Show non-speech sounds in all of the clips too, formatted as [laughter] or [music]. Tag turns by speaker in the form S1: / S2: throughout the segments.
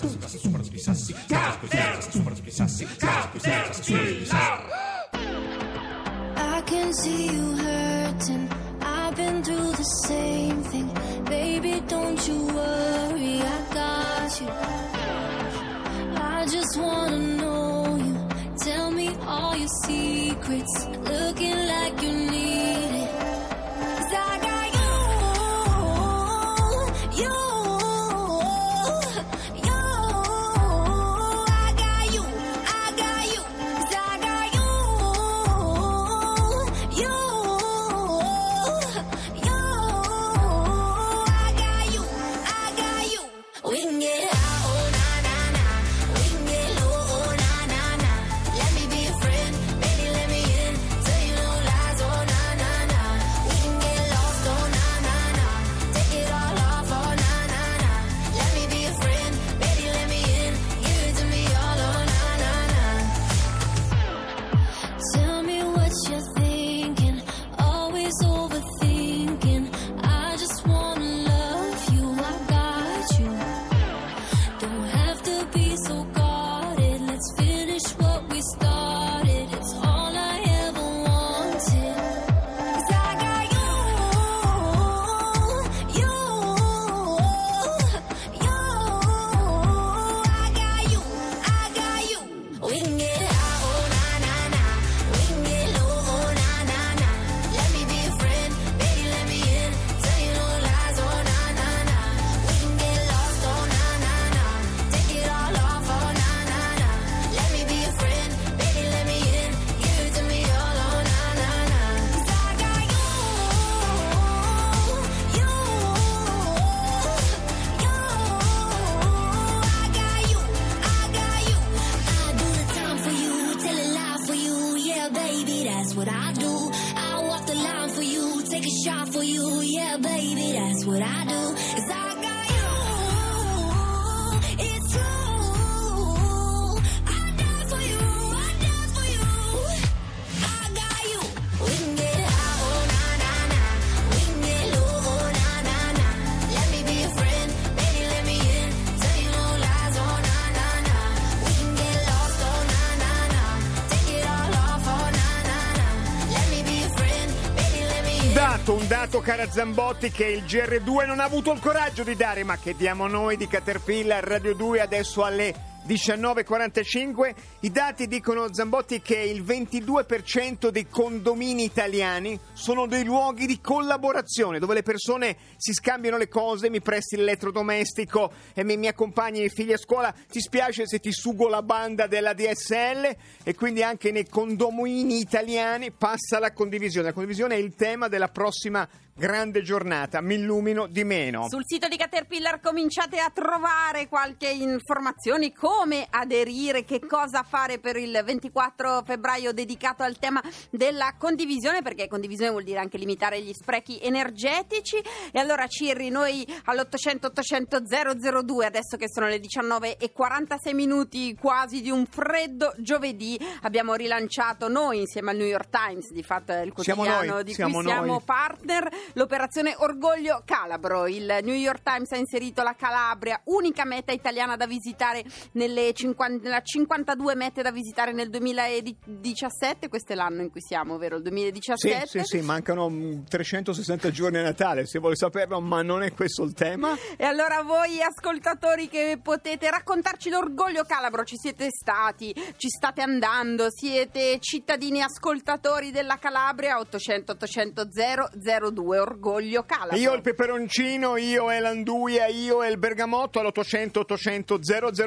S1: Sí, sí, sí,
S2: sí, sí, sí, Cara Zambotti che il GR2 non ha avuto il coraggio di dare, ma che diamo noi di Caterpillar Radio 2 adesso alle 19.45. I dati dicono Zambotti che il 22% dei condomini italiani sono dei luoghi di collaborazione dove le persone si scambiano le cose, mi presti l'elettrodomestico e mi, mi accompagni i figli a scuola, ti spiace se ti sugo la banda della DSL e quindi anche nei condomini italiani passa la condivisione. La condivisione è il tema della prossima grande giornata, mi illumino di meno.
S3: Sul sito di Caterpillar cominciate a trovare qualche informazione, come aderire, che cosa fare per il 24 febbraio dedicato al tema della condivisione, perché condivisione vuol dire anche limitare gli sprechi energetici. E allora Cirri, noi all'800 800 002, adesso che sono le 19 e 46 minuti quasi di un freddo giovedì, abbiamo rilanciato noi insieme al New York Times, di fatto è il
S2: Siamo
S3: quotidiano
S2: noi,
S3: di
S2: siamo
S3: cui siamo
S2: noi.
S3: partner, l'operazione Orgoglio Calabro. Il New York Times ha inserito la Calabria, unica meta italiana da visitare nelle 50, nella 52 mete da visitare nel 2017. Questo è l'anno in cui siamo, vero? Il
S2: Sì,
S3: 2017.
S2: sì, sì, mancano mm, 360 giorni a Natale, se vuole saperlo, ma non è questo il tema.
S3: E allora voi ascoltatori che potete raccontarci l'orgoglio calabro, ci siete stati, ci state andando, siete cittadini ascoltatori della Calabria 800 800 002 orgoglio calabro.
S2: Io il peperoncino, io e l'anduia, io e il bergamotto all'800 800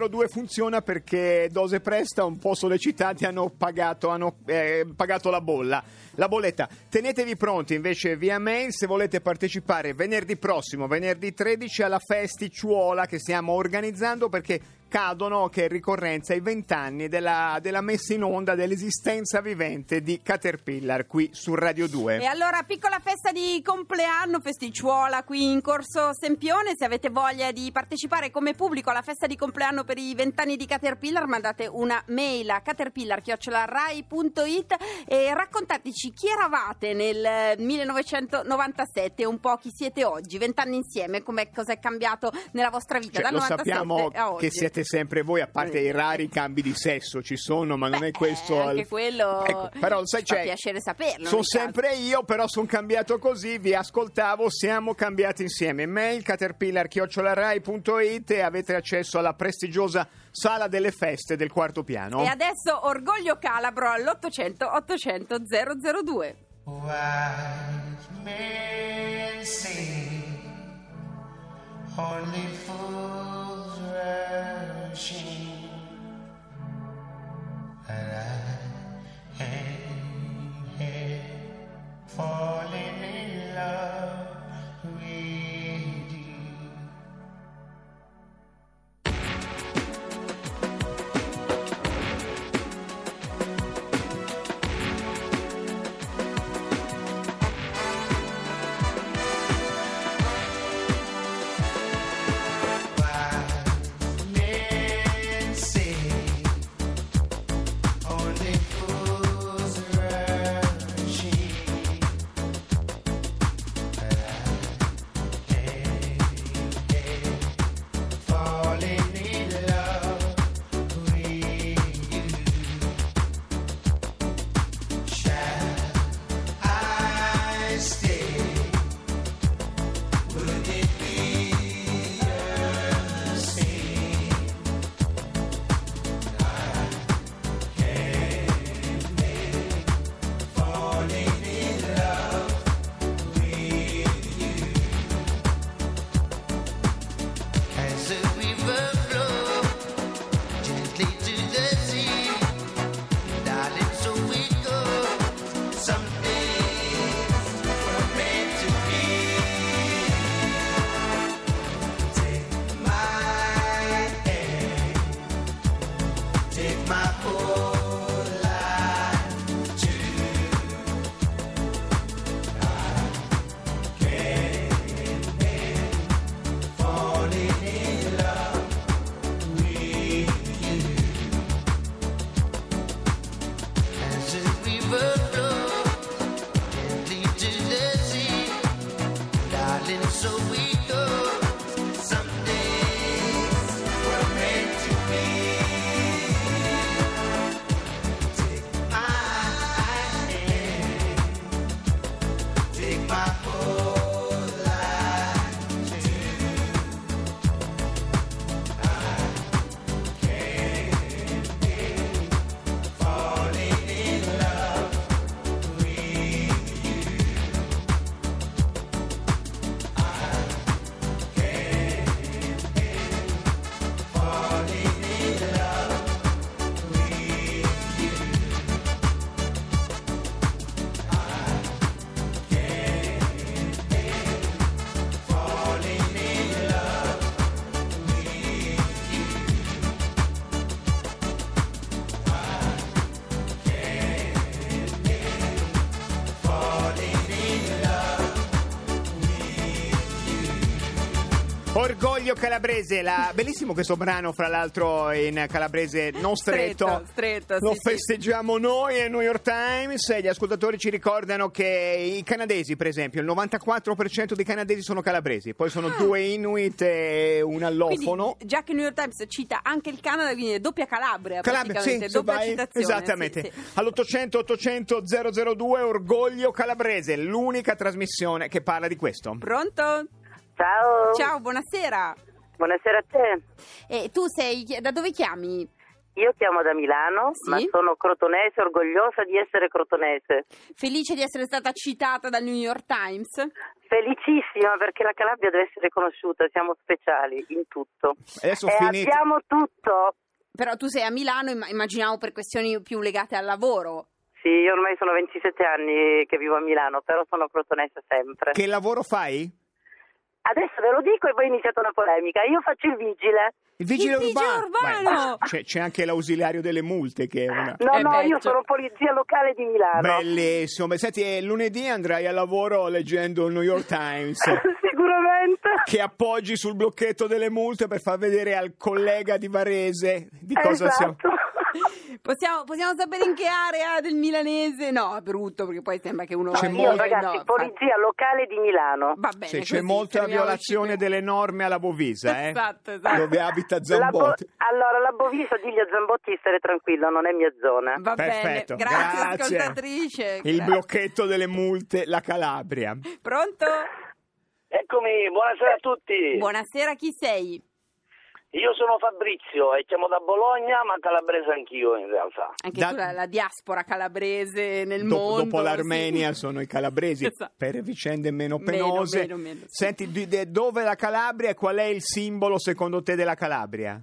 S2: 002 funziona perché Dose Presta, un po' sollecitati, hanno pagato, hanno, eh, pagato la bolla. La bolletta. Tenetevi pronti invece via mail se volete partecipare venerdì prossimo, venerdì 13 alla festicciuola che stiamo organizzando perché cadono, che è ricorrenza, i vent'anni della, della messa in onda dell'esistenza vivente di Caterpillar qui su Radio 2.
S3: E allora, piccola festa di compleanno, festicciuola qui in Corso Sempione. Se avete voglia di partecipare come pubblico alla festa di compleanno per i vent'anni di Caterpillar, mandate una mail a caterpillar.rai.it e raccontateci chi eravate nel 1997 e un po' chi siete oggi, vent'anni insieme, com'è, cosa è cambiato nella vostra vita
S2: Cioè,
S3: dal
S2: lo
S3: 97
S2: sappiamo
S3: a oggi.
S2: che siete
S4: cambiate sempre voi, a parte i rari cambi di sesso ci sono, ma non è questo...
S3: Anche
S4: al-
S3: quello
S4: Ecco, però sai,
S3: fa
S4: c'è...
S3: piacere saperlo.
S4: Sono
S3: nel caso.
S4: sempre io, però sono cambiato così, vi ascoltavo, siamo cambiati insieme. Mail caterpillar.it e avete accesso alla prestigiosa sala delle feste del quarto piano.
S3: E adesso Orgoglio Calabro all'800 800 002.
S5: Wise men say only fools machine that I am here for.
S4: Orgoglio calabrese, la- bellissimo questo brano, fra l'altro in calabrese non stretto.
S3: Stretto, stretto,
S4: Lo
S3: sì, sì.
S4: festeggiamo noi e New York Times gli ascoltatori ci ricordano che i canadesi, per esempio, il 94% dei canadesi sono calabresi, poi sono due inuit e un allofono.
S3: Ah. Quindi, già che New York Times cita anche il Canada, quindi è doppia Calabria,
S4: Calabria, sì,
S3: doppia
S4: vai-
S3: citazione.
S4: esattamente.
S3: sì.
S4: All'800 800 002 Orgoglio Calabrese, l'unica trasmissione che parla di questo.
S3: Pronto?
S6: Ciao.
S3: Ciao, buonasera.
S6: Buonasera a te.
S3: E tu sei, da dove chiami?
S6: Io chiamo da Milano,
S3: Sì.
S6: ma sono crotonese, orgogliosa di essere crotonese.
S3: Felice di essere stata citata dal New York Times.
S6: Felicissima perché la Calabria deve essere conosciuta, siamo speciali in tutto.
S4: Adesso
S6: e
S4: finite.
S6: abbiamo tutto.
S3: Però tu sei a Milano, imm- immaginavo per questioni più legate al lavoro.
S6: Sì, io ormai sono 27 anni che vivo a Milano, però sono crotonese sempre.
S4: Che lavoro fai?
S6: Adesso ve lo dico e poi è iniziata una polemica. Io faccio il vigile.
S4: Il vigile
S3: Il vigile
S4: urbano.
S3: urbano!
S4: Beh, c'è, c'è anche l'ausiliario delle multe che è una...
S6: No,
S3: Eh
S6: no,
S3: beh,
S6: io sono polizia locale di Milano.
S4: Bellissimo. Beh, Senti, eh, lunedì andrai al lavoro leggendo il New York Times. [laughs]
S6: Sicuramente.
S4: che appoggi sul blocchetto delle multe per far vedere al collega di Varese di cosa
S6: esatto.
S4: siamo.
S3: Possiamo, possiamo sapere in che area del milanese? No, è brutto perché poi sembra che uno...
S4: C'è
S6: Io,
S4: molto-
S6: ragazzi,
S3: no,
S6: polizia locale di Milano.
S3: Va bene,
S4: Se c'è molta violazione delle norme alla Bovisa, eh?
S3: Esatto, esatto.
S4: Dove abita
S6: La Bo-
S4: Zambotti.
S6: allora, la Bovisa, digli a Zambotti di stare tranquillo, non è mia zona.
S3: Va
S4: Perfetto,
S3: bene, grazie,
S4: grazie.
S3: ascoltatrice.
S4: Il blocchetto delle multe, la Calabria.
S3: Pronto?
S7: Eccomi, buonasera a tutti.
S3: Buonasera, chi sei?
S7: Io sono Fabrizio e chiamo da Bologna, ma calabrese anch'io in realtà.
S3: Anche
S4: Da-
S3: tu la, la diaspora calabrese nel
S4: Do-
S3: mondo.
S4: dopo l'Armenia
S3: sì.
S4: sono i calabresi
S3: Esatto.
S4: per vicende meno
S3: Meno,
S4: penose.
S3: meno, meno, sì.
S4: Senti, di- de- dove la Calabria e qual è il simbolo secondo te della Calabria?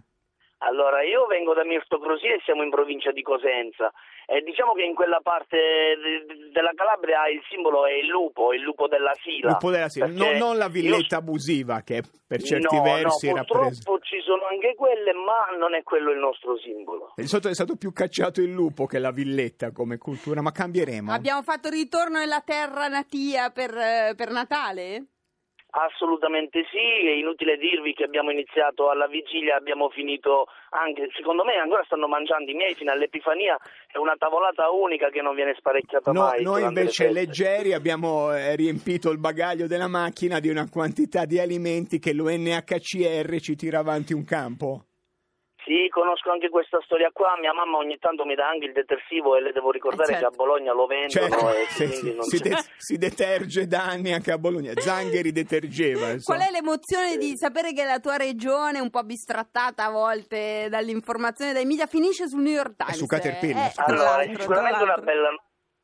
S7: Allora, io vengo da Mirto Crosi e siamo in provincia di Cosenza e diciamo che in quella parte de- della Calabria il simbolo è il lupo, il lupo della Sila.
S4: Lupo della Sila,
S7: Perché
S4: non, non la
S7: io-
S4: villetta abusiva che per certi
S7: no,
S4: versi
S7: no,
S4: era presa.
S7: purtroppo ci sono anche quelle, ma non è quello il nostro simbolo.
S4: Di solito è stato più cacciato il lupo che la villetta come cultura, ma cambieremo.
S3: Abbiamo fatto ritorno nella terra natia per, eh, per Natale?
S7: Assolutamente sì, è inutile dirvi che abbiamo iniziato alla vigilia, abbiamo finito anche, secondo me ancora stanno mangiando i miei fino all'Epifania, è una tavolata unica che non viene sparecchiata
S4: No,
S7: mai.
S4: noi invece
S7: le
S4: leggeri abbiamo eh, riempito il bagaglio della macchina di una quantità di alimenti che l'UNHCR ci tira avanti un campo.
S7: Sì, conosco anche questa storia qua, mia mamma ogni tanto mi dà anche il detersivo e le devo ricordare
S3: Eh, certo.
S7: che a Bologna lo vendono
S4: Certo,
S7: e
S4: sì, sì,
S7: non
S4: si, de- si deterge da anni anche a Bologna. Zangheri detergeva. insomma.
S3: Qual è l'emozione di sapere che la tua regione, un po' bistrattata a volte dall'informazione dai media, finisce sul New York Times?
S4: su Caterpillar,
S3: Eh,
S4: su
S7: Allora, è sicuramente una bella,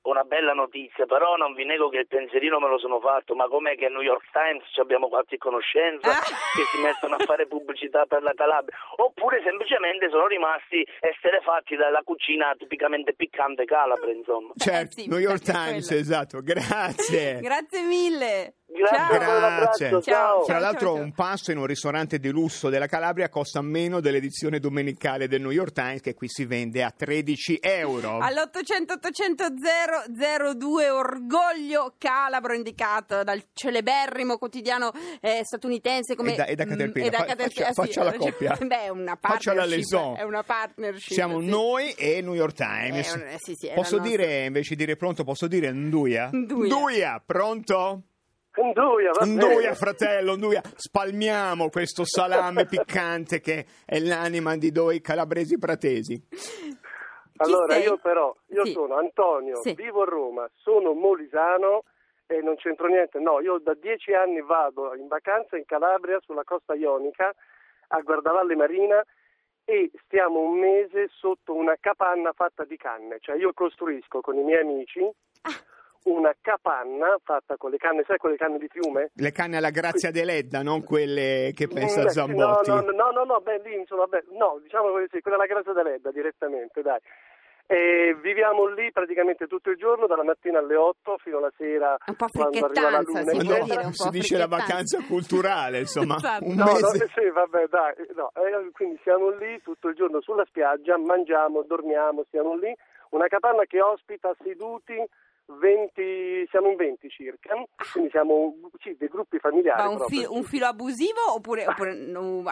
S7: una bella notizia, però non vi nego che il pensierino me lo sono fatto, ma com'è che New York Times ci abbiamo qualche conoscenza
S3: Ah. [laughs]
S7: che si mettono a fare pubblicità per la Calabria, oppure semplicemente sono rimasti esterefatti dalla cucina tipicamente piccante calabre, insomma.
S4: Certo,
S3: Eh, sì,
S4: New York Times,
S3: quello.
S4: esatto. Grazie. [laughs]
S3: Grazie mille.
S7: Grazie,
S4: Grazie.
S3: Ciao.
S7: ciao.
S4: Tra l'altro
S3: ciao,
S4: un pasto in un ristorante di lusso della Calabria costa meno dell'edizione domenicale del New York Times che qui si vende a 13 euro.
S3: All'800 800 002 Orgoglio Calabro indicato dal celeberrimo quotidiano eh, statunitense come
S4: E da- e da
S3: mm,
S4: Caterpillar.
S3: e da
S4: Fa-
S3: Caterpillar,
S4: faccia-
S3: sì,
S4: faccia la
S3: eh,
S4: coppia. [laughs]
S3: Beh, è una
S4: Faccia la
S3: partnership.
S4: liaison.
S3: È una partnership.
S4: Siamo
S3: sì.
S4: noi e New York Times.
S3: Un- eh, sì,
S4: posso
S3: nostra-
S4: dire, invece di dire pronto, posso dire Nduia?
S3: Nduia.
S4: pronto?
S7: Nduia, va bene.
S4: Nduia, fratello, Nduia. Spalmiamo questo salame piccante che è l'anima di noi calabresi pratesi.
S8: Allora, io però, io
S3: Sì.
S8: sono Antonio,
S3: Sì.
S8: vivo a Roma, sono molisano e non c'entro niente. No, io da dieci anni vado in vacanza in Calabria, sulla costa ionica, a Guardavalle Marina e stiamo un mese sotto una capanna fatta di canne. Cioè io costruisco con i miei amici
S3: Ah.
S8: Una capanna fatta con le canne, sai quelle canne di fiume?
S4: Le canne alla grazia deledda, non quelle che pensa
S8: Mm,
S4: Zambotti.
S8: No, no, no, no, no, beh, lì, insomma, beh, no, diciamo così, quella alla Grazia dell'Edda direttamente, dai. E viviamo lì praticamente tutto il giorno, dalla mattina alle 8 fino alla sera.
S3: Un po'
S8: quando arriva la luna,
S3: si
S4: no,
S3: dire, un po'
S4: si dice la vacanza culturale, insomma, [laughs]
S3: Esatto.
S4: un
S8: No, no,
S4: mese.
S8: eh, sì, vabbè, dai, no, eh, quindi siamo lì tutto il giorno sulla spiaggia, mangiamo, dormiamo, siamo lì. Una capanna che ospita seduti 20, siamo in 20 circa, quindi siamo sì, dei gruppi familiari.
S3: Ma un, filo, un filo abusivo oppure, oppure no,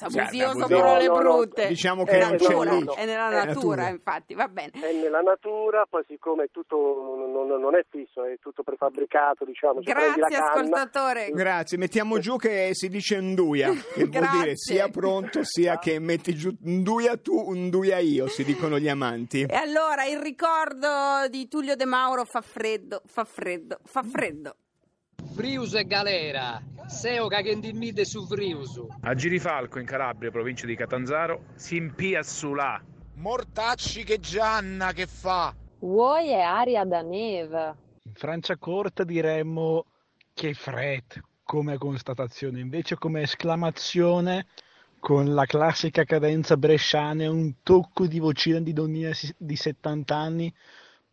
S3: abusivo
S4: abusivo.
S3: sono parole
S8: No, no, no,
S3: brutte.
S4: diciamo
S3: È
S4: che non c'è
S3: natura,
S4: lì.
S3: È nella
S4: È
S3: natura,
S4: natura.
S3: infatti, va bene.
S8: è nella natura, poi siccome è tutto non, non- non è fisso, è tutto prefabbricato, diciamo. cioè
S3: Grazie
S8: canna,
S3: ascoltatore.
S4: Grazie, mettiamo giù che si dice nduia, che vuol dire sia pronto sia che metti giù nduia tu, nduia io, si dicono gli amanti.
S3: E allora il ricordo di Tullio De Mauro fa freddo, fa freddo, fa freddo.
S9: Frius e Galera, Seo Cagendilmide su Friusu.
S10: A Girifalco, in Calabria, provincia di Catanzaro, si impia su là.
S11: Mortacci che Gianna che fa?
S12: Vuoi è aria da neve.
S13: In Franciacorta diremmo che fred come constatazione, invece come esclamazione con la classica cadenza bresciana e un tocco di vocina di donnina di 70 anni.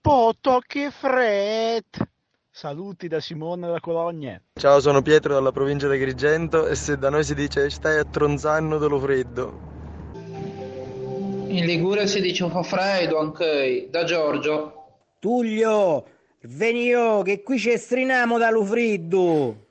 S13: Poto che fred! Saluti da Simone da Cologne.
S14: Ciao, sono Pietro dalla provincia di Agrigento e se da noi si dice stai a tronzanno dello freddo.
S9: In Liguria si dice fa freddo anche, da Giorgio.
S15: Tullio, veni io che qui ci striniamo dallo freddo.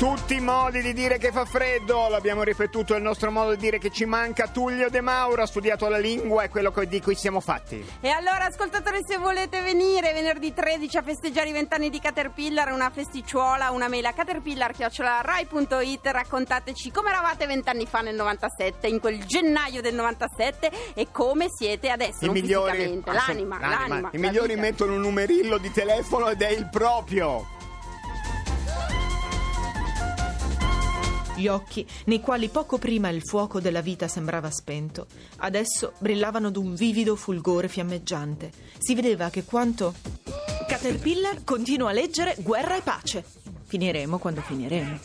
S4: Tutti i modi di dire che fa freddo, l'abbiamo ripetuto, è il nostro modo di dire che ci manca. Tullio De Mauro ha studiato la lingua e quello di cui siamo fatti.
S3: E allora, ascoltatori, se volete venire venerdì 13 a festeggiare i vent'anni di Caterpillar, una festicciuola, una mail a caterpillar.rai.it, raccontateci come eravate vent'anni fa nel 97, in quel gennaio del 97 e come siete adesso,
S4: I migliori,
S3: l'anima,
S4: sono-
S3: l'anima.
S4: I migliori
S3: vita.
S4: mettono un numerillo di telefono ed è il proprio.
S15: Gli occhi, nei quali poco prima il fuoco della vita sembrava spento, adesso brillavano d'un vivido fulgore fiammeggiante. Si vedeva che quanto... Caterpillar continua a leggere Guerra e pace. Finiremo quando finiremo.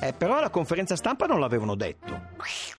S16: Eh, però alla conferenza stampa non l'avevano detto.